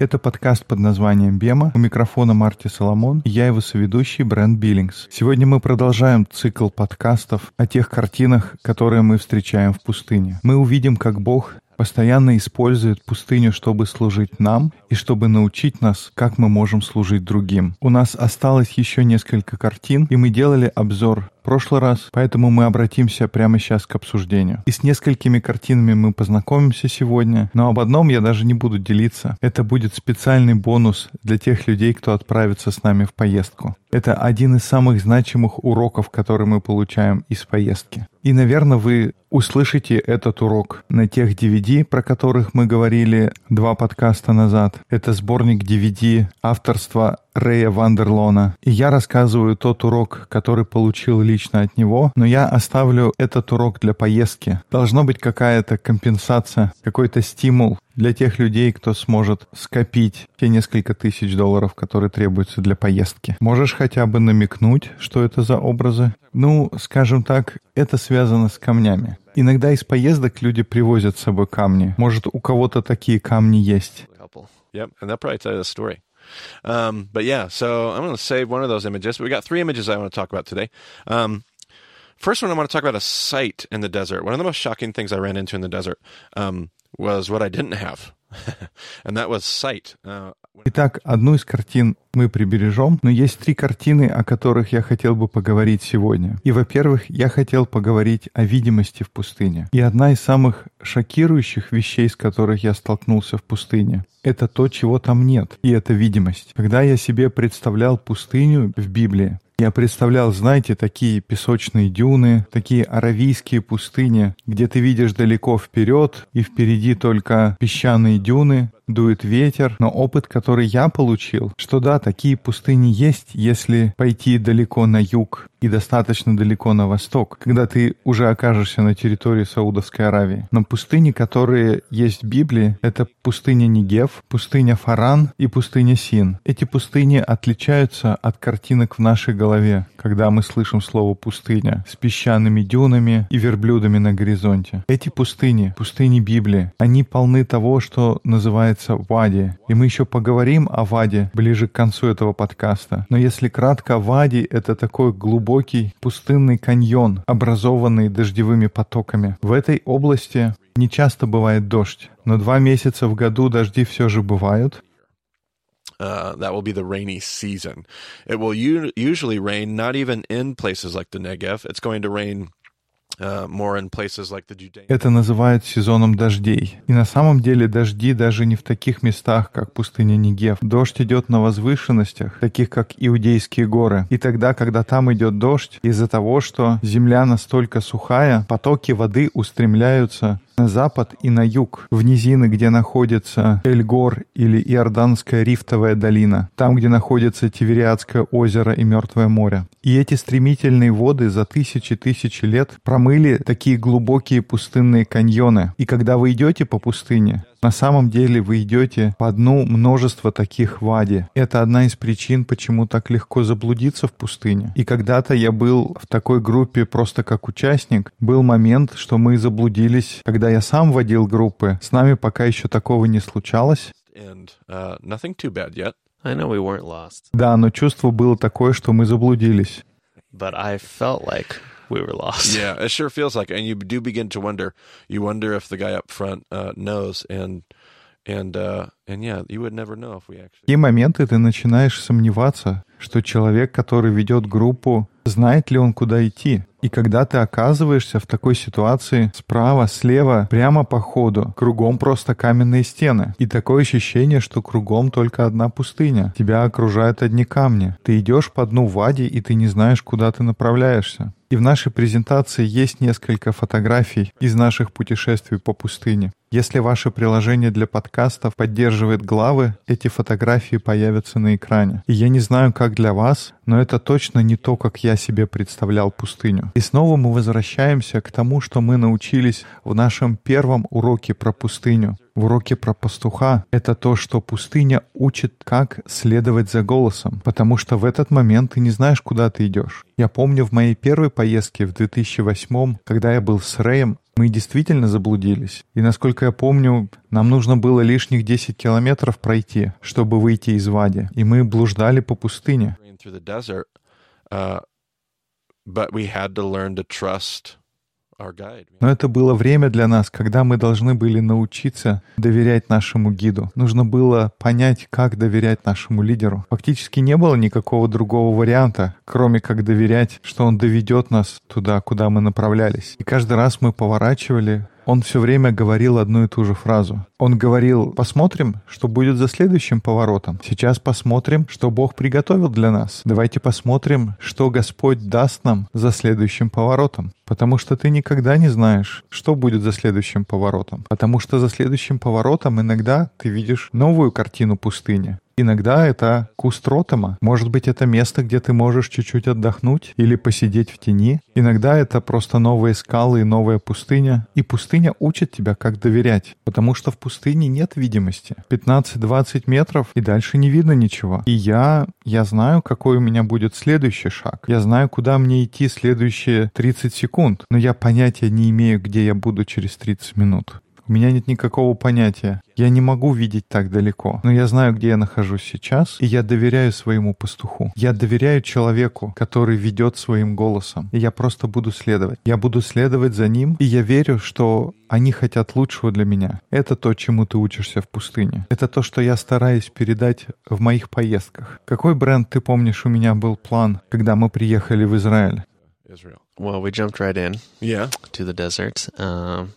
Это подкаст под названием «Бема». У микрофона Марти Соломон, я его соведущий Брэнд Биллингс. Сегодня мы продолжаем цикл подкастов о тех картинах, которые мы встречаем в пустыне. Мы увидим, как Бог постоянно использует пустыню, чтобы служить нам и чтобы научить нас, как мы можем служить другим. У нас осталось еще несколько картин, и мы делали обзор в прошлый раз, поэтому мы обратимся прямо сейчас к обсуждению. И с несколькими картинами мы познакомимся сегодня, но об одном я даже не буду делиться. Это будет специальный бонус для тех людей, кто отправится с нами в поездку. Это один из самых значимых уроков, которые мы получаем из поездки. И, наверное, вы услышите этот урок на тех DVD, про которых мы говорили два подкаста назад. Это сборник DVD авторства Рэя Вандерлона. И я рассказываю тот урок, который получил лично от него, но я оставлю этот урок для поездки. Должна быть какая-то компенсация, какой-то стимул для тех людей, кто сможет скопить те несколько тысяч долларов, которые требуются для поездки. Можешь хотя бы намекнуть, что это за образы? Ну, скажем так, это связано с камнями. Иногда из поездок люди привозят с собой камни. Может, у кого-то такие камни есть. Yep, and that probably tells the story. Um, but yeah, so I'm going to save one of those images. But We got three images I want to talk about today. Um, first one, I want to talk about a site in the desert. One of the most shocking things I ran into in the desert um, was what I didn't have, and that was sight. Uh, Итак, одну из картин мы прибережем, но есть три картины, о которых я хотел бы поговорить сегодня. И, во-первых, я хотел поговорить о видимости в пустыне. И одна из самых шокирующих вещей, с которых я столкнулся в пустыне, это то, чего там нет, и это видимость. Когда я себе представлял пустыню в Библии, я представлял, знаете, такие песочные дюны, такие аравийские пустыни, где ты видишь далеко вперед, и впереди только песчаные дюны, дует ветер, но опыт, который я получил, что да, такие пустыни есть, если пойти далеко на юг и достаточно далеко на восток, когда ты уже окажешься на территории Саудовской Аравии. Но пустыни, которые есть в Библии, это пустыня Нигев, пустыня Фаран и пустыня Син. Эти пустыни отличаются от картинок в нашей голове, когда мы слышим слово «пустыня» с песчаными дюнами и верблюдами на горизонте. Эти пустыни, пустыни Библии, они полны того, что называется называется Вади. И мы еще поговорим о Ваде ближе к концу этого подкаста. Но если кратко, Вади — это такой глубокий пустынный каньон, образованный дождевыми потоками. В этой области не часто бывает дождь, но два месяца в году дожди все же бывают, Uh, that will be the rainy season. It will usually rain not even in places like the Negev. It's going to rain Это называют сезоном дождей. И на самом деле дожди даже не в таких местах, как пустыня Нигев. Дождь идет на возвышенностях, таких как Иудейские горы. И тогда, когда там идет дождь, из-за того, что земля настолько сухая, потоки воды устремляются на запад и на юг, в низины, где находится Эльгор или Иорданская рифтовая долина, там, где находится Тивериадское озеро и Мертвое море. И эти стремительные воды за тысячи-тысячи лет промыли такие глубокие пустынные каньоны. И когда вы идете по пустыне, на самом деле вы идете по дну множества таких вади. Это одна из причин, почему так легко заблудиться в пустыне. И когда-то я был в такой группе просто как участник. Был момент, что мы заблудились, когда я сам водил группы. С нами пока еще такого не случалось. And, uh, I know we weren't lost. Да, но чувство было такое, что мы заблудились. But I felt like we were lost. Yeah, it sure feels like, and you do begin to wonder. You wonder if the guy up front uh, knows, and and uh, and yeah, you would never know if we actually. И моменты ты начинаешь сомневаться, что человек, который ведет группу, знает ли он, куда идти. И когда ты оказываешься в такой ситуации справа, слева, прямо по ходу, кругом просто каменные стены. И такое ощущение, что кругом только одна пустыня. Тебя окружают одни камни. Ты идешь по дну вади, и ты не знаешь, куда ты направляешься. И в нашей презентации есть несколько фотографий из наших путешествий по пустыне. Если ваше приложение для подкастов поддерживает главы, эти фотографии появятся на экране. И я не знаю, как для вас, но это точно не то, как я себе представлял пустыню. И снова мы возвращаемся к тому, что мы научились в нашем первом уроке про пустыню. В уроке про пастуха это то, что пустыня учит, как следовать за голосом, потому что в этот момент ты не знаешь, куда ты идешь. Я помню в моей первой поездке в 2008, когда я был с Рэем, Мы действительно заблудились. И насколько я помню, нам нужно было лишних 10 километров пройти, чтобы выйти из Вади. И мы блуждали по пустыне. uh, but we had to learn to trust. Но это было время для нас, когда мы должны были научиться доверять нашему гиду. Нужно было понять, как доверять нашему лидеру. Фактически не было никакого другого варианта, кроме как доверять, что он доведет нас туда, куда мы направлялись. И каждый раз мы поворачивали, он все время говорил одну и ту же фразу. Он говорил, посмотрим, что будет за следующим поворотом. Сейчас посмотрим, что Бог приготовил для нас. Давайте посмотрим, что Господь даст нам за следующим поворотом. Потому что ты никогда не знаешь, что будет за следующим поворотом. Потому что за следующим поворотом иногда ты видишь новую картину пустыни. Иногда это куст ротома. Может быть, это место, где ты можешь чуть-чуть отдохнуть или посидеть в тени. Иногда это просто новые скалы и новая пустыня. И пустыня учит тебя, как доверять. Потому что в пустыне нет видимости. 15-20 метров, и дальше не видно ничего. И я, я знаю, какой у меня будет следующий шаг. Я знаю, куда мне идти следующие 30 секунд. Но я понятия не имею, где я буду через 30 минут. У меня нет никакого понятия. Я не могу видеть так далеко. Но я знаю, где я нахожусь сейчас, и я доверяю своему пастуху. Я доверяю человеку, который ведет своим голосом. И я просто буду следовать. Я буду следовать за ним, и я верю, что они хотят лучшего для меня. Это то, чему ты учишься в пустыне. Это то, что я стараюсь передать в моих поездках. Какой бренд, ты помнишь, у меня был план, когда мы приехали в Израиль? Israel. Well, we jumped right in Yeah. to the desert, um,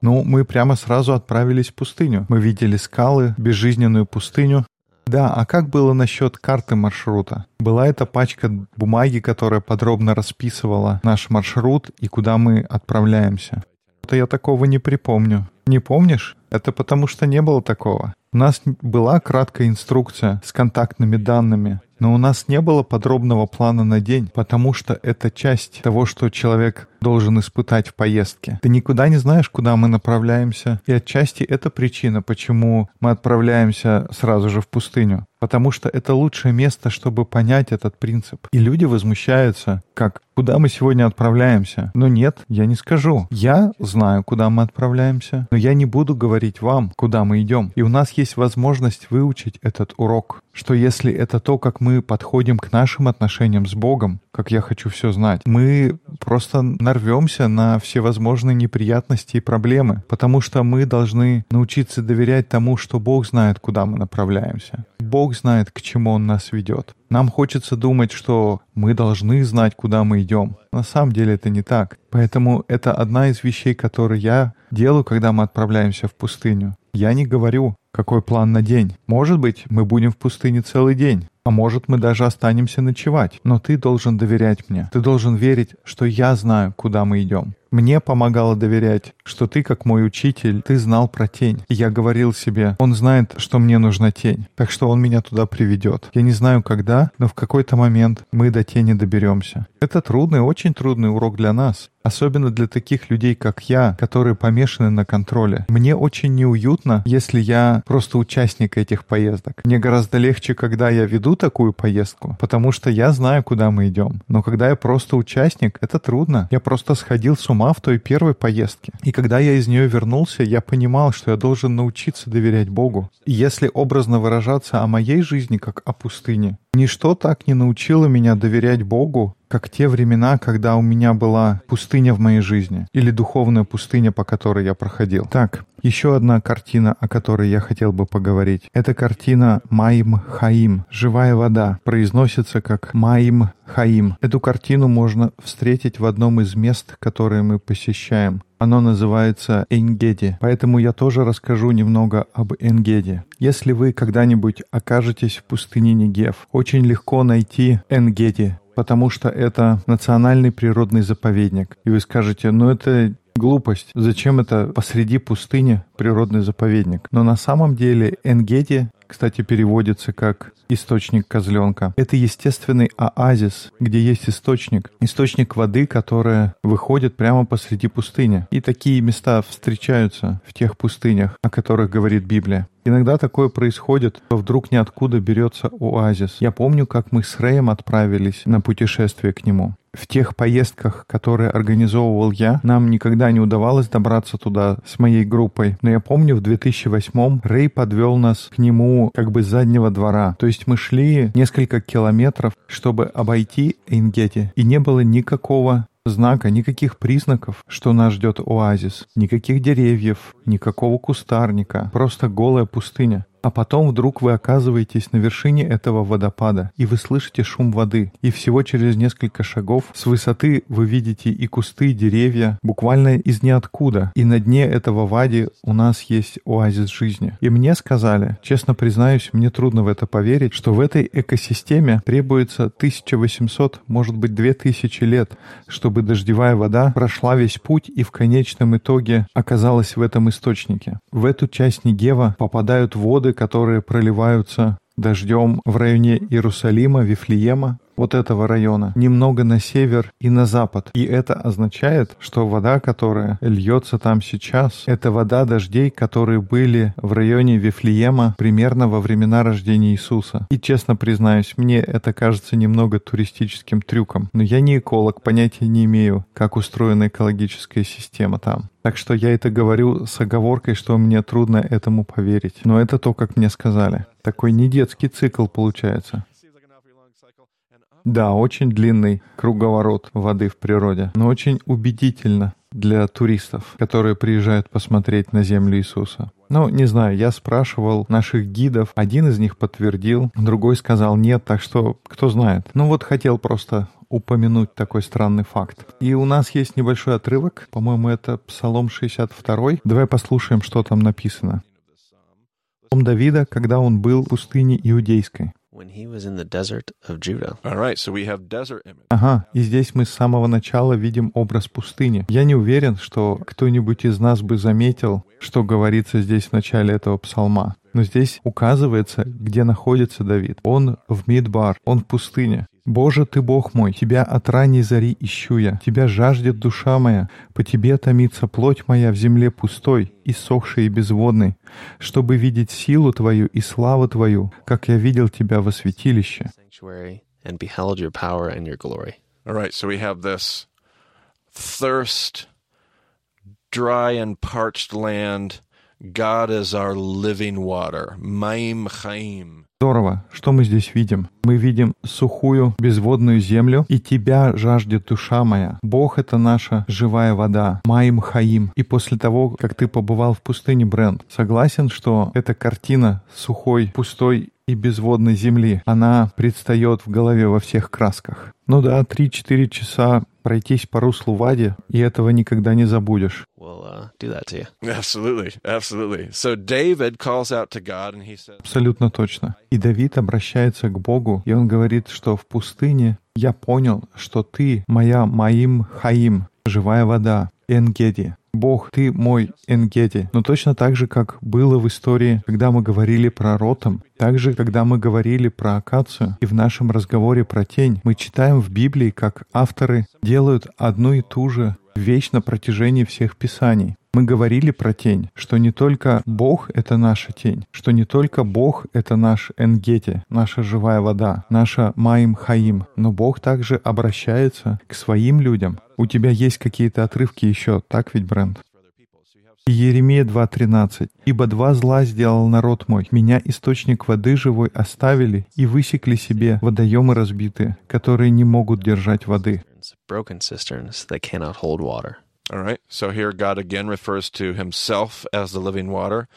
Ну, мы прямо сразу отправились в пустыню. Мы видели скалы, безжизненную пустыню. Да, а как было насчет карты маршрута? Была это пачка бумаги, которая подробно расписывала наш маршрут и куда мы отправляемся. Это я такого не припомню. Не помнишь? Это потому что не было такого. У нас была краткая инструкция с контактными данными, но у нас не было подробного плана на день, потому что это часть того, что человек должен испытать в поездке. Ты никуда не знаешь, куда мы направляемся, и отчасти это причина, почему мы отправляемся сразу же в пустыню. Потому что это лучшее место, чтобы понять этот принцип. И люди возмущаются, как «Куда мы сегодня отправляемся?» Но нет, я не скажу. Я знаю, куда мы отправляемся, но я не буду говорить вам, куда мы идем. И у нас есть возможность выучить этот урок, что если это то, как мы подходим к нашим отношениям с Богом, как я хочу все знать, мы просто нарвемся на всевозможные неприятности и проблемы, потому что мы должны научиться доверять тому, что Бог знает, куда мы направляемся. Бог знает, к чему Он нас ведет. Нам хочется думать, что мы должны знать, куда мы идем. На самом деле это не так. Поэтому это одна из вещей, которые я делаю, когда мы отправляемся в пустыню. Я не говорю, какой план на день. Может быть, мы будем в пустыне целый день. А может, мы даже останемся ночевать. Но ты должен доверять мне. Ты должен верить, что я знаю, куда мы идем. Мне помогало доверять, что ты, как мой учитель, ты знал про тень. И я говорил себе, он знает, что мне нужна тень, так что он меня туда приведет. Я не знаю когда, но в какой-то момент мы до тени доберемся. Это трудный, очень трудный урок для нас. Особенно для таких людей, как я, которые помешаны на контроле. Мне очень неуютно, если я просто участник этих поездок. Мне гораздо легче, когда я веду такую поездку, потому что я знаю, куда мы идем. Но когда я просто участник, это трудно. Я просто сходил с ума в той первой поездке. И когда я из нее вернулся, я понимал, что я должен научиться доверять Богу. И если образно выражаться о моей жизни как о пустыне, ничто так не научило меня доверять Богу, как те времена, когда у меня была пустыня в моей жизни или духовная пустыня, по которой я проходил. Так, еще одна картина, о которой я хотел бы поговорить. Это картина Маим Хаим. Живая вода. Произносится как Маим Хаим. Эту картину можно встретить в одном из мест, которые мы посещаем. Оно называется Энгеди. Поэтому я тоже расскажу немного об Энгеде. Если вы когда-нибудь окажетесь в пустыне Негев, очень легко найти Энгеди, потому что это национальный природный заповедник. И вы скажете, ну это глупость. Зачем это посреди пустыни природный заповедник? Но на самом деле Энгеди, кстати, переводится как источник козленка. Это естественный оазис, где есть источник. Источник воды, которая выходит прямо посреди пустыни. И такие места встречаются в тех пустынях, о которых говорит Библия. Иногда такое происходит, что вдруг ниоткуда берется оазис. Я помню, как мы с Рэем отправились на путешествие к нему в тех поездках, которые организовывал я, нам никогда не удавалось добраться туда с моей группой. Но я помню, в 2008 Рэй подвел нас к нему как бы с заднего двора. То есть мы шли несколько километров, чтобы обойти Эйнгети. И не было никакого знака, никаких признаков, что нас ждет оазис, никаких деревьев, никакого кустарника, просто голая пустыня. А потом вдруг вы оказываетесь на вершине этого водопада, и вы слышите шум воды, и всего через несколько шагов с высоты вы видите и кусты, и деревья, буквально из ниоткуда. И на дне этого вади у нас есть оазис жизни. И мне сказали, честно признаюсь, мне трудно в это поверить, что в этой экосистеме требуется 1800, может быть 2000 лет, чтобы дождевая вода прошла весь путь и в конечном итоге оказалась в этом источнике. В эту часть Негева попадают воды, воды, которые проливаются дождем в районе Иерусалима, Вифлеема, вот этого района, немного на север и на запад. И это означает, что вода, которая льется там сейчас, это вода дождей, которые были в районе Вифлеема примерно во времена рождения Иисуса. И честно признаюсь, мне это кажется немного туристическим трюком. Но я не эколог, понятия не имею, как устроена экологическая система там. Так что я это говорю с оговоркой, что мне трудно этому поверить. Но это то, как мне сказали. Такой не детский цикл получается. Да, очень длинный круговорот воды в природе, но очень убедительно для туристов, которые приезжают посмотреть на землю Иисуса. Ну, не знаю, я спрашивал наших гидов, один из них подтвердил, другой сказал нет, так что кто знает. Ну вот хотел просто упомянуть такой странный факт. И у нас есть небольшой отрывок, по-моему, это Псалом 62. Давай послушаем, что там написано. Псалом Давида, когда он был в пустыне Иудейской. Ага, и здесь мы с самого начала видим образ пустыни. Я не уверен, что кто-нибудь из нас бы заметил, что говорится здесь в начале этого псалма. Но здесь указывается, где находится Давид. Он в Мидбар, он в пустыне. «Боже ты, Бог мой, Тебя от ранней зари ищу я, Тебя жаждет душа моя, по Тебе томится плоть моя в земле пустой, иссохшей и безводной, чтобы видеть силу Твою и славу Твою, как я видел Тебя во святилище». All right, so we have this thirst, dry and parched land. God is our living water. Maim chaim. Здорово. Что мы здесь видим? Мы видим сухую, безводную землю, и тебя жаждет душа моя. Бог — это наша живая вода, Маим Хаим. И после того, как ты побывал в пустыне, Брент, согласен, что эта картина сухой, пустой и безводной земли, она предстает в голове во всех красках. Ну да, 3-4 часа пройтись по руслу Вади, и этого никогда не забудешь. Абсолютно точно. И Давид обращается к Богу, и он говорит, что в пустыне я понял, что ты моя моим хаим, живая вода, Энгеди. Бог, ты мой Энгеди. Но точно так же, как было в истории, когда мы говорили про Ротом, также, когда мы говорили про акацию и в нашем разговоре про тень, мы читаем в Библии, как авторы делают одну и ту же вещь на протяжении всех писаний. Мы говорили про тень, что не только Бог — это наша тень, что не только Бог — это наш Энгети, наша живая вода, наша Маим Хаим, но Бог также обращается к своим людям. У тебя есть какие-то отрывки еще, так ведь, Брент? Еремия 2.13. «Ибо два зла сделал народ мой. Меня, источник воды живой, оставили и высекли себе водоемы разбитые, которые не могут держать воды». All right. So here God again refers to himself as the living water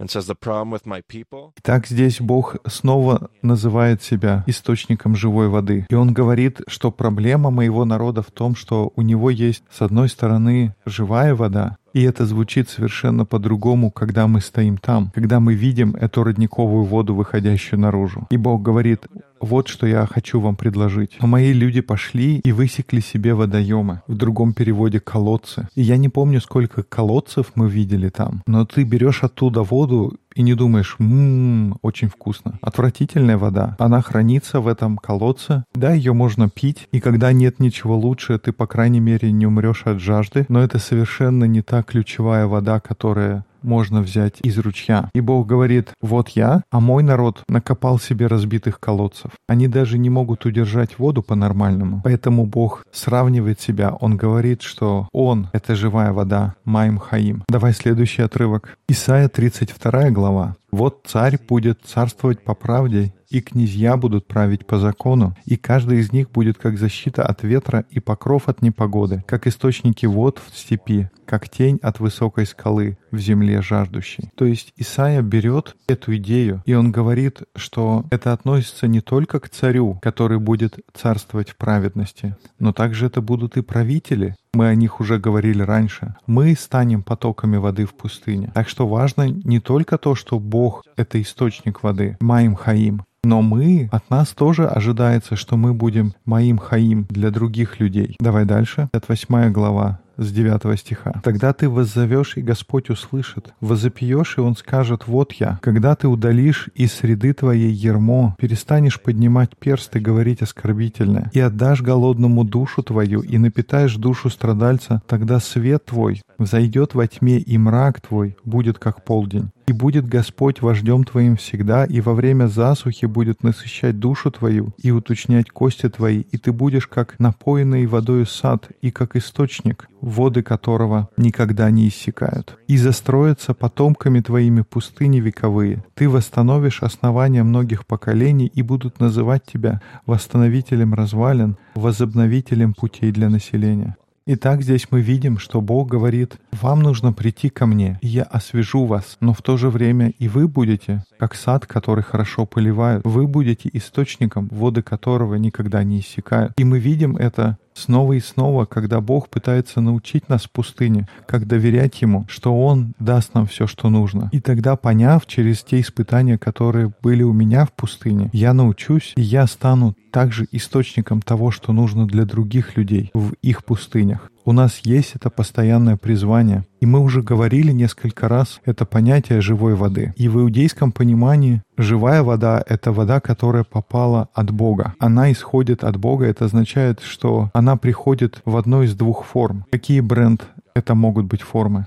and says the problem with my people. Так здесь Бог снова называет себя источником живой воды. И он говорит, что проблема моего народа в том, что у него есть с одной стороны живая вода, и это звучит совершенно по-другому, когда мы стоим там, когда мы видим эту родниковую воду, выходящую наружу. И Бог говорит, вот что я хочу вам предложить. Мои люди пошли и высекли себе водоемы. В другом переводе колодцы. И я не помню, сколько колодцев мы видели там. Но ты берешь оттуда воду и не думаешь, ммм, очень вкусно. Отвратительная вода. Она хранится в этом колодце. Да, ее можно пить, и когда нет ничего лучше, ты, по крайней мере, не умрешь от жажды. Но это совершенно не та ключевая вода, которая можно взять из ручья. И Бог говорит, вот я, а мой народ накопал себе разбитых колодцев. Они даже не могут удержать воду по-нормальному. Поэтому Бог сравнивает себя. Он говорит, что Он — это живая вода, Майм Хаим. Давай следующий отрывок. Исайя 32 глава. «Вот царь будет царствовать по правде и князья будут править по закону, и каждый из них будет как защита от ветра и покров от непогоды, как источники вод в степи, как тень от высокой скалы в земле жаждущей. То есть Исаия берет эту идею, и он говорит, что это относится не только к царю, который будет царствовать в праведности, но также это будут и правители, мы о них уже говорили раньше. Мы станем потоками воды в пустыне. Так что важно не только то, что Бог — это источник воды, Маим Хаим, но мы, от нас тоже ожидается, что мы будем моим хаим для других людей. Давай дальше. Это восьмая глава с 9 стиха. «Тогда ты воззовешь, и Господь услышит. Возопьешь, и Он скажет, вот я. Когда ты удалишь из среды твоей ермо, перестанешь поднимать перст и говорить оскорбительное, и отдашь голодному душу твою, и напитаешь душу страдальца, тогда свет твой взойдет во тьме, и мрак твой будет как полдень. И будет Господь вождем твоим всегда, и во время засухи будет насыщать душу твою и уточнять кости твои, и ты будешь как напоенный водою сад и как источник, воды которого никогда не иссякают. И застроятся потомками твоими пустыни вековые. Ты восстановишь основания многих поколений, и будут называть тебя восстановителем развалин, возобновителем путей для населения. Итак, здесь мы видим, что Бог говорит, вам нужно прийти ко мне, и я освежу вас, но в то же время и вы будете, как сад, который хорошо поливают, вы будете источником, воды которого никогда не иссякают. И мы видим это снова и снова, когда Бог пытается научить нас в пустыне, как доверять Ему, что Он даст нам все, что нужно. И тогда, поняв через те испытания, которые были у меня в пустыне, я научусь, и я стану также источником того, что нужно для других людей в их пустынях. У нас есть это постоянное призвание. И мы уже говорили несколько раз это понятие живой воды. И в иудейском понимании живая вода — это вода, которая попала от Бога. Она исходит от Бога. Это означает, что она приходит в одной из двух форм. Какие бренд это могут быть формы?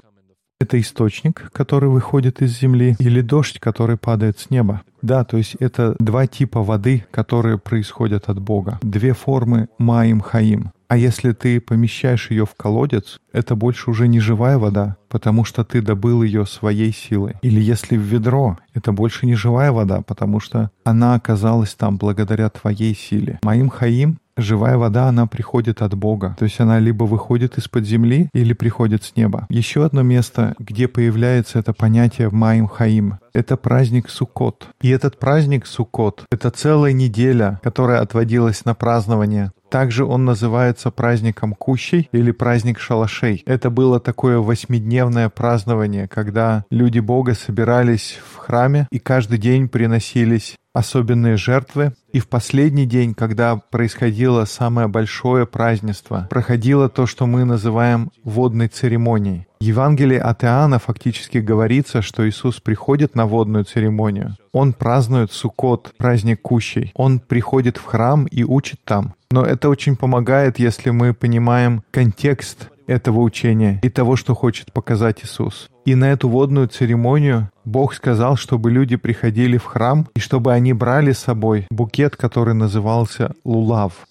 Это источник, который выходит из земли, или дождь, который падает с неба. Да, то есть это два типа воды, которые происходят от Бога. Две формы Маим Хаим. А если ты помещаешь ее в колодец, это больше уже не живая вода, потому что ты добыл ее своей силой. Или если в ведро, это больше не живая вода, потому что она оказалась там благодаря твоей силе. Моим хаим Живая вода, она приходит от Бога. То есть она либо выходит из-под земли, или приходит с неба. Еще одно место, где появляется это понятие Маим Хаим, это праздник Суккот. И этот праздник Суккот — это целая неделя, которая отводилась на празднование также он называется праздником Кущей или праздник шалашей. Это было такое восьмидневное празднование, когда люди Бога собирались в храме и каждый день приносились особенные жертвы. И в последний день, когда происходило самое большое празднество, проходило то, что мы называем водной церемонией. В Евангелии от Иоанна фактически говорится, что Иисус приходит на водную церемонию. Он празднует Суккот, праздник Кущей. Он приходит в храм и учит там. Но это очень помогает, если мы понимаем контекст этого учения и того, что хочет показать Иисус. И на эту водную церемонию Бог сказал, чтобы люди приходили в храм и чтобы они брали с собой букет, который назывался лулав.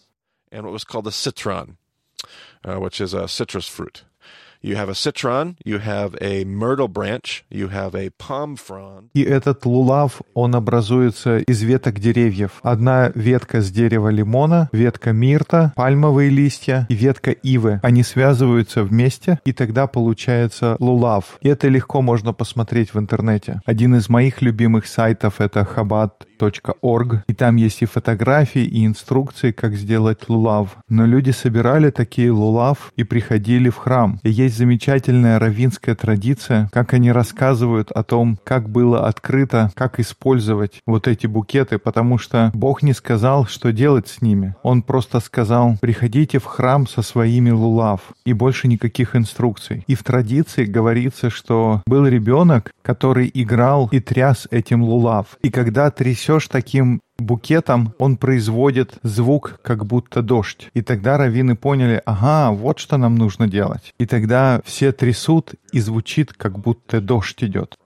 And what was called a citron, uh, which is a citrus fruit. You have a citron, you have a myrtle branch, you have a palm frond. И этот лулав, он образуется из веток деревьев. Одна ветка с дерева лимона, ветка мирта, пальмовые листья и ветка ивы. Они связываются вместе, и тогда получается лулав. И это легко можно посмотреть в интернете. Один из моих любимых сайтов — это Хабад org, и там есть и фотографии, и инструкции, как сделать лулав. Но люди собирали такие лулав и приходили в храм. И есть замечательная равинская традиция, как они рассказывают о том, как было открыто, как использовать вот эти букеты, потому что Бог не сказал, что делать с ними. Он просто сказал, приходите в храм со своими лулав, и больше никаких инструкций. И в традиции говорится, что был ребенок, который играл и тряс этим лулав. И когда трясет несешь таким букетом он производит звук, как будто дождь. И тогда раввины поняли, ага, вот что нам нужно делать. И тогда все трясут, и звучит, как будто дождь идет.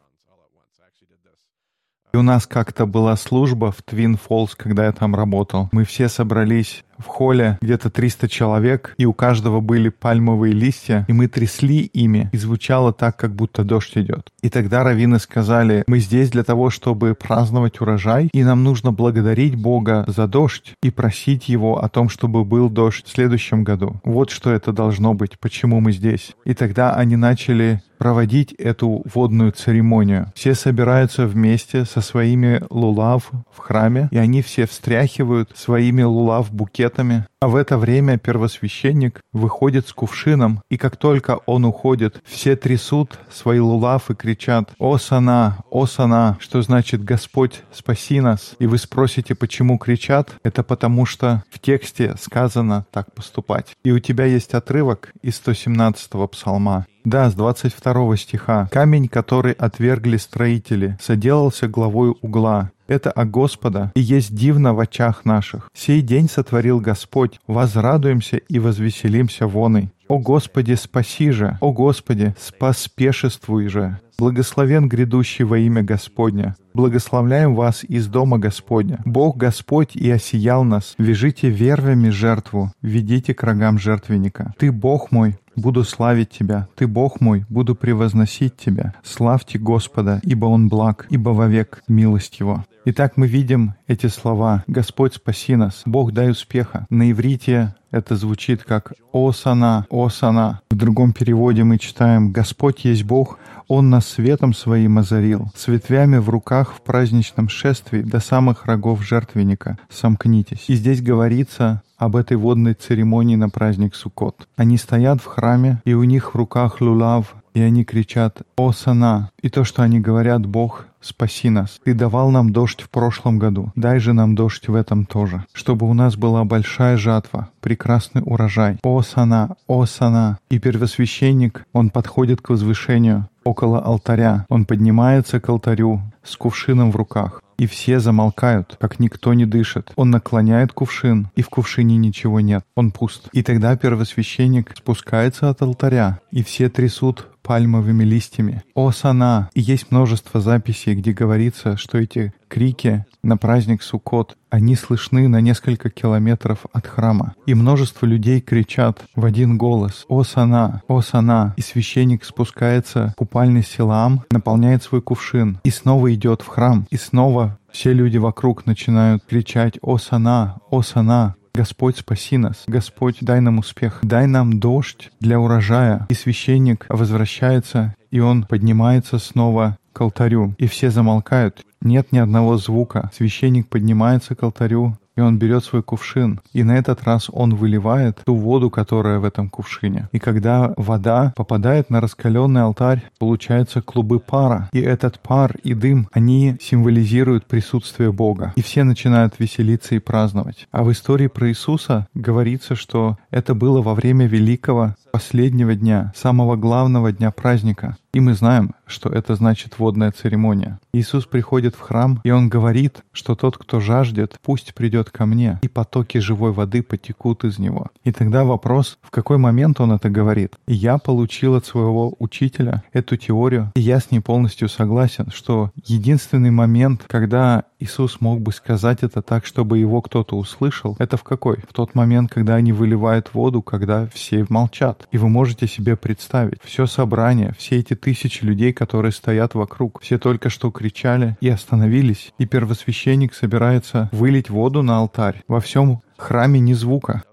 И у нас как-то была служба в Твин Фолс, когда я там работал. Мы все собрались в холле где-то 300 человек, и у каждого были пальмовые листья, и мы трясли ими, и звучало так, как будто дождь идет. И тогда раввины сказали, мы здесь для того, чтобы праздновать урожай, и нам нужно благодарить Бога за дождь и просить Его о том, чтобы был дождь в следующем году. Вот что это должно быть, почему мы здесь. И тогда они начали проводить эту водную церемонию. Все собираются вместе со своими лулав в храме, и они все встряхивают своими лулав букетами букетами, а в это время первосвященник выходит с кувшином, и как только он уходит, все трясут свои лулав и кричат «О сана! О сана!», что значит «Господь, спаси нас!». И вы спросите, почему кричат? Это потому, что в тексте сказано так поступать. И у тебя есть отрывок из 117-го псалма. Да, с 22 стиха. «Камень, который отвергли строители, соделался главой угла, это о Господа, и есть дивно в очах наших. Сей день сотворил Господь, возрадуемся и возвеселимся воной. О Господи, спаси же! О Господи, спаспешествуй же! Благословен грядущий во имя Господня. Благословляем вас из дома Господня. Бог Господь и осиял нас. Вяжите вервями жертву, ведите к рогам жертвенника. Ты Бог мой, буду славить Тебя. Ты Бог мой, буду превозносить Тебя. Славьте Господа, ибо Он благ, ибо вовек милость Его. Итак, мы видим эти слова «Господь, спаси нас», «Бог, дай успеха». На иврите это звучит как «О сана, о сана». В другом переводе мы читаем «Господь есть Бог, Он нас светом своим озарил, с ветвями в руках в праздничном шествии до самых рогов жертвенника. Сомкнитесь». И здесь говорится об этой водной церемонии на праздник Суккот. Они стоят в храме, и у них в руках лулав, и они кричат «О сана!» И то, что они говорят «Бог, спаси нас! Ты давал нам дождь в прошлом году, дай же нам дождь в этом тоже, чтобы у нас была большая жатва, прекрасный урожай. О сана! О сана!» И первосвященник, он подходит к возвышению около алтаря, он поднимается к алтарю с кувшином в руках. И все замолкают, как никто не дышит. Он наклоняет кувшин, и в кувшине ничего нет. Он пуст. И тогда первосвященник спускается от алтаря, и все трясут пальмовыми листьями. О, сана! И есть множество записей, где говорится, что эти крики на праздник Суккот, они слышны на несколько километров от храма. И множество людей кричат в один голос «О, сана! О, сана!» И священник спускается в купальный Силаам, наполняет свой кувшин и снова идет в храм. И снова все люди вокруг начинают кричать «О, сана! О, сана!» Господь, спаси нас. Господь, дай нам успех. Дай нам дождь для урожая. И священник возвращается, и он поднимается снова к алтарю. И все замолкают. Нет ни одного звука. Священник поднимается к алтарю, и он берет свой кувшин, и на этот раз он выливает ту воду, которая в этом кувшине. И когда вода попадает на раскаленный алтарь, получаются клубы пара. И этот пар и дым, они символизируют присутствие Бога. И все начинают веселиться и праздновать. А в истории про Иисуса говорится, что это было во время великого последнего дня, самого главного дня праздника. И мы знаем, что это значит водная церемония. Иисус приходит в храм, и Он говорит, что тот, кто жаждет, пусть придет ко мне, и потоки живой воды потекут из него. И тогда вопрос, в какой момент Он это говорит. Я получил от своего учителя эту теорию, и я с ней полностью согласен, что единственный момент, когда Иисус мог бы сказать это так, чтобы его кто-то услышал, это в какой? В тот момент, когда они выливают воду, когда все молчат. И вы можете себе представить, все собрание, все эти тысячи людей, которые стоят вокруг, все только что кричали и остановились, и первосвященник собирается вылить воду на алтарь. Во всем храме ни звука.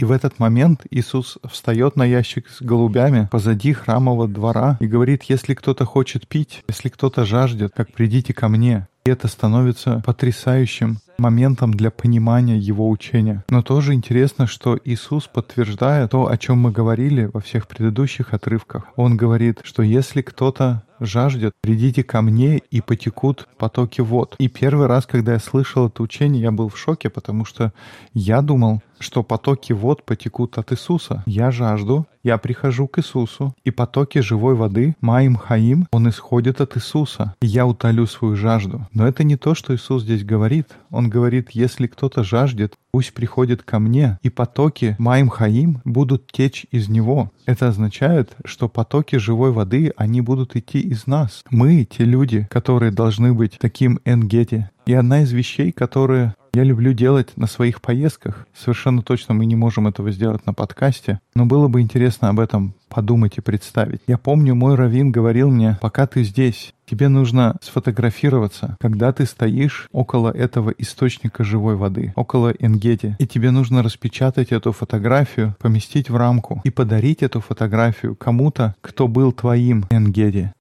И в этот момент Иисус встает на ящик с голубями позади храмового двора и говорит, если кто-то хочет пить, если кто-то жаждет, как придите ко мне. И это становится потрясающим моментом для понимания его учения. Но тоже интересно, что Иисус подтверждает то, о чем мы говорили во всех предыдущих отрывках. Он говорит, что если кто-то жаждет, придите ко мне и потекут потоки вод. И первый раз, когда я слышал это учение, я был в шоке, потому что я думал, что потоки вод потекут от Иисуса. Я жажду, я прихожу к Иисусу, и потоки живой воды, Маим Хаим, он исходит от Иисуса, я утолю свою жажду. Но это не то, что Иисус здесь говорит. Он говорит, если кто-то жаждет, пусть приходит ко мне, и потоки Маим Хаим будут течь из него. Это означает, что потоки живой воды, они будут идти из нас. Мы, те люди, которые должны быть таким энгете. И одна из вещей, которые я люблю делать на своих поездках. Совершенно точно мы не можем этого сделать на подкасте, но было бы интересно об этом подумать и представить. Я помню, мой раввин говорил мне, пока ты здесь, тебе нужно сфотографироваться, когда ты стоишь около этого источника живой воды, около Энгети, и тебе нужно распечатать эту фотографию, поместить в рамку и подарить эту фотографию кому-то, кто был твоим Энгети.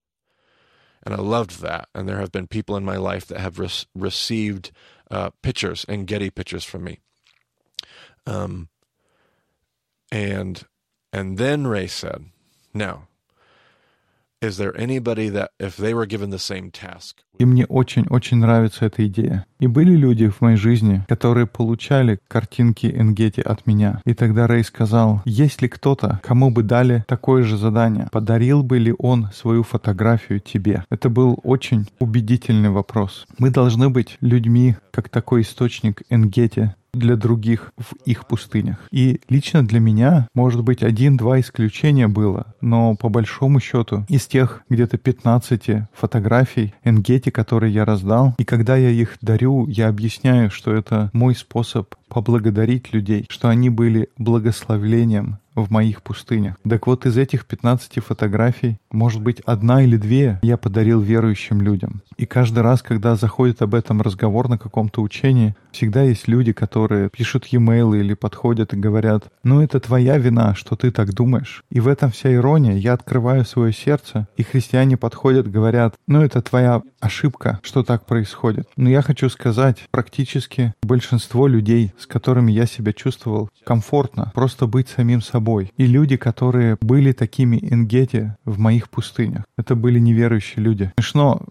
And I loved that. And there have been people in my life that have re- received uh, pictures and Getty pictures from me. Um, and and then Ray said, "Now, И мне очень-очень нравится эта идея. И были люди в моей жизни, которые получали картинки Энгети от меня. И тогда Рэй сказал, есть ли кто-то, кому бы дали такое же задание? Подарил бы ли он свою фотографию тебе? Это был очень убедительный вопрос. Мы должны быть людьми, как такой источник Энгети, для других в их пустынях. И лично для меня, может быть, один-два исключения было, но по большому счету из тех где-то 15 фотографий Энгети, которые я раздал, и когда я их дарю, я объясняю, что это мой способ поблагодарить людей, что они были благословлением в моих пустынях. Так вот, из этих 15 фотографий, может быть, одна или две я подарил верующим людям. И каждый раз, когда заходит об этом разговор на каком-то учении, всегда есть люди, которые пишут e-mail или подходят и говорят, ну это твоя вина, что ты так думаешь. И в этом вся ирония. Я открываю свое сердце, и христиане подходят, говорят, ну это твоя ошибка, что так происходит. Но я хочу сказать, практически большинство людей, с которыми я себя чувствовал комфортно, просто быть самим собой. И люди, которые были такими ингети в моих пустынях, это были неверующие люди. Смешно,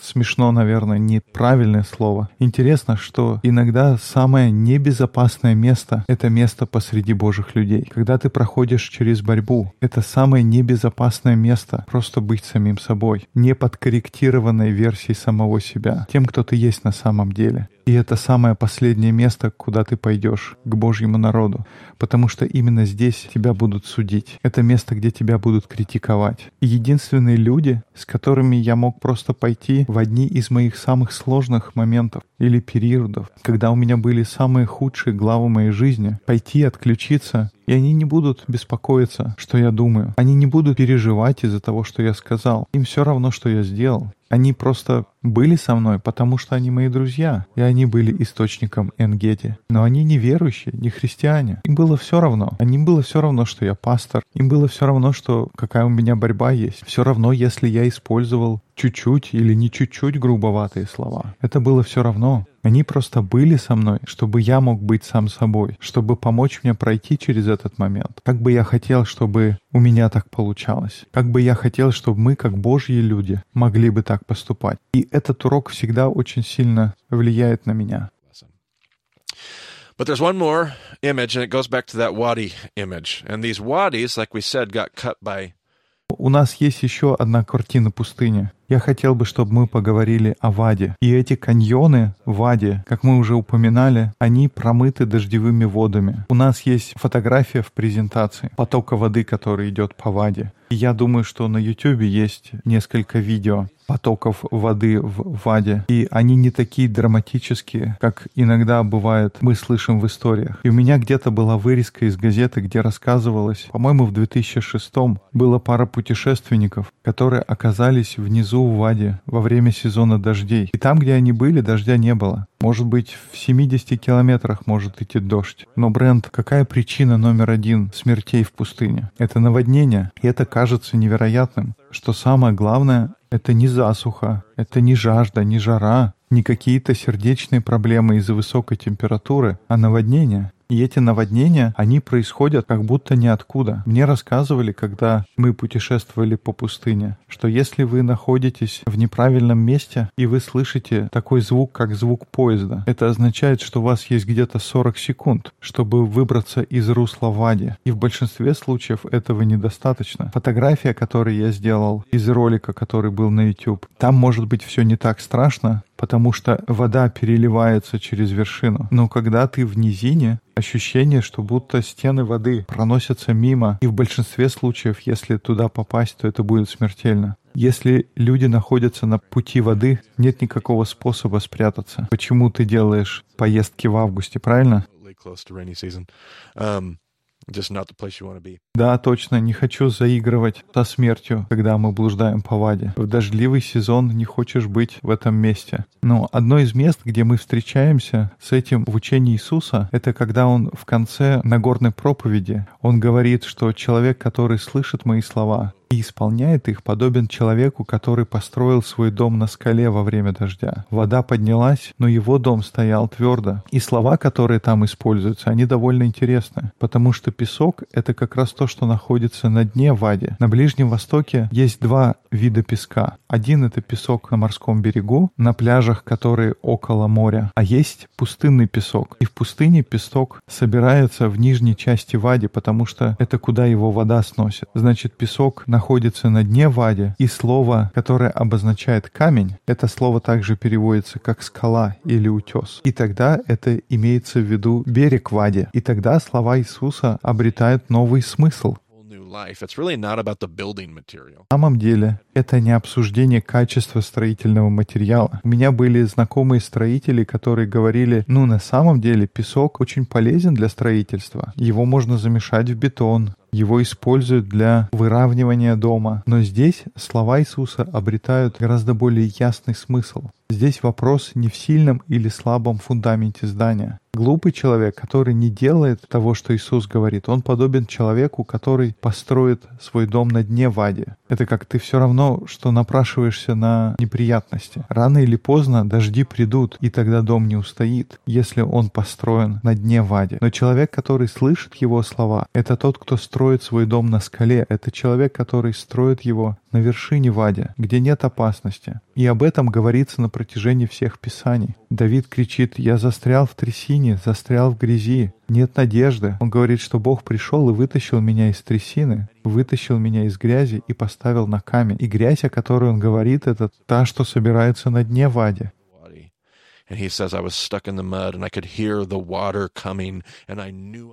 смешно, наверное, неправильное слово. Интересно, что иногда самое небезопасное место — это место посреди Божьих людей. Когда ты проходишь через борьбу, это самое небезопасное место — просто быть самим собой, не подкорректированной версией самого себя, тем, кто ты есть на самом деле. И это самое последнее место, куда ты пойдешь, к Божьему народу, потому что именно здесь тебя будут судить. Это место, где тебя будут критиковать. И единственные люди, с которыми я мог просто пойти в одни из моих самых сложных моментов или периодов, когда у меня были самые худшие главы моей жизни, пойти отключиться и они не будут беспокоиться, что я думаю. Они не будут переживать из-за того, что я сказал. Им все равно, что я сделал. Они просто были со мной, потому что они мои друзья, и они были источником Энгети. Но они не верующие, не христиане. Им было все равно. Им было все равно, что я пастор. Им было все равно, что какая у меня борьба есть. Все равно, если я использовал чуть-чуть или не чуть-чуть грубоватые слова. Это было все равно. Они просто были со мной, чтобы я мог быть сам собой, чтобы помочь мне пройти через этот момент. Как бы я хотел, чтобы у меня так получалось. Как бы я хотел, чтобы мы, как Божьи люди, могли бы так поступать. И этот урок всегда очень сильно влияет на меня. But there's one more image, and it goes back to that wadi image. And these wadis, like we said, got cut by у нас есть еще одна картина пустыни. Я хотел бы, чтобы мы поговорили о Ваде. И эти каньоны Ваде, как мы уже упоминали, они промыты дождевыми водами. У нас есть фотография в презентации потока воды, который идет по Ваде. И я думаю, что на YouTube есть несколько видео потоков воды в Ваде. И они не такие драматические, как иногда бывает мы слышим в историях. И у меня где-то была вырезка из газеты, где рассказывалось, по-моему, в 2006 было пара путешественников, которые оказались внизу в Ваде во время сезона дождей. И там, где они были, дождя не было. Может быть, в 70 километрах может идти дождь. Но, Брент, какая причина номер один смертей в пустыне? Это наводнение. И это кажется невероятным, что самое главное — это не засуха, это не жажда, не жара, не какие-то сердечные проблемы из-за высокой температуры, а наводнение. И эти наводнения, они происходят как будто ниоткуда. Мне рассказывали, когда мы путешествовали по пустыне, что если вы находитесь в неправильном месте и вы слышите такой звук, как звук поезда, это означает, что у вас есть где-то 40 секунд, чтобы выбраться из русла Вади. И в большинстве случаев этого недостаточно. Фотография, которую я сделал из ролика, который был на YouTube, там может быть все не так страшно, потому что вода переливается через вершину. Но когда ты в низине, ощущение, что будто стены воды проносятся мимо, и в большинстве случаев, если туда попасть, то это будет смертельно. Если люди находятся на пути воды, нет никакого способа спрятаться. Почему ты делаешь поездки в августе, правильно? Да, точно, не хочу заигрывать со смертью, когда мы блуждаем по воде. В дождливый сезон не хочешь быть в этом месте. Но одно из мест, где мы встречаемся с этим в учении Иисуса, это когда он в конце Нагорной проповеди, он говорит, что человек, который слышит мои слова и исполняет их, подобен человеку, который построил свой дом на скале во время дождя. Вода поднялась, но его дом стоял твердо. И слова, которые там используются, они довольно интересны, потому что песок — это как раз то, что находится на дне Вади. На Ближнем Востоке есть два вида песка. Один — это песок на морском берегу, на пляжах, которые около моря, а есть пустынный песок. И в пустыне песок собирается в нижней части Вади, потому что это куда его вода сносит. Значит, песок на находится на дне Вади, и слово, которое обозначает камень, это слово также переводится как скала или утес. И тогда это имеется в виду берег Вади. И тогда слова Иисуса обретают новый смысл. На самом деле, это не обсуждение качества строительного материала. У меня были знакомые строители, которые говорили, ну на самом деле песок очень полезен для строительства. Его можно замешать в бетон, его используют для выравнивания дома. Но здесь слова Иисуса обретают гораздо более ясный смысл. Здесь вопрос не в сильном или слабом фундаменте здания. Глупый человек, который не делает того, что Иисус говорит, он подобен человеку, который построит свой дом на дне Ваде. Это как ты все равно, что напрашиваешься на неприятности. Рано или поздно дожди придут, и тогда дом не устоит, если он построен на дне Ваде. Но человек, который слышит его слова, это тот, кто строит свой дом на скале. Это человек, который строит его на вершине Вади, где нет опасности. И об этом говорится на протяжении всех писаний. Давид кричит «Я застрял в трясине, застрял в грязи, нет надежды». Он говорит, что Бог пришел и вытащил меня из трясины, вытащил меня из грязи и поставил на камень. И грязь, о которой он говорит, это та, что собирается на дне Вади.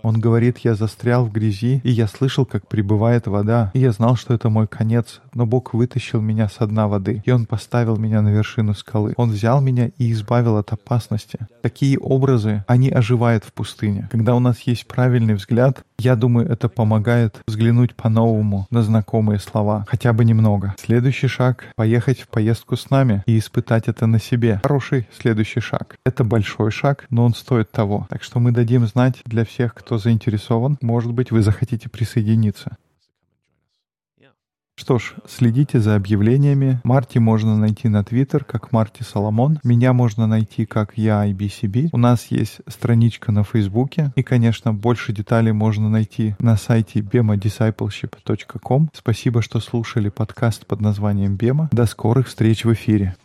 Он говорит, я застрял в грязи, и я слышал, как прибывает вода, и я знал, что это мой конец, но Бог вытащил меня с дна воды, и Он поставил меня на вершину скалы. Он взял меня и избавил от опасности. Такие образы, они оживают в пустыне. Когда у нас есть правильный взгляд, я думаю, это помогает взглянуть по-новому на знакомые слова, хотя бы немного. Следующий шаг — поехать в поездку с нами и испытать это на себе. Хороший следующий шаг. Это большой шаг, но он стоит того. Так что мы дадим знать для всех, кто заинтересован. Может быть, вы захотите присоединиться. Что ж, следите за объявлениями. Марти можно найти на Твиттер, как Марти Соломон. Меня можно найти, как я IBCB. У нас есть страничка на Фейсбуке. И, конечно, больше деталей можно найти на сайте bemadiscipleship.com. Спасибо, что слушали подкаст под названием Бема. До скорых встреч в эфире.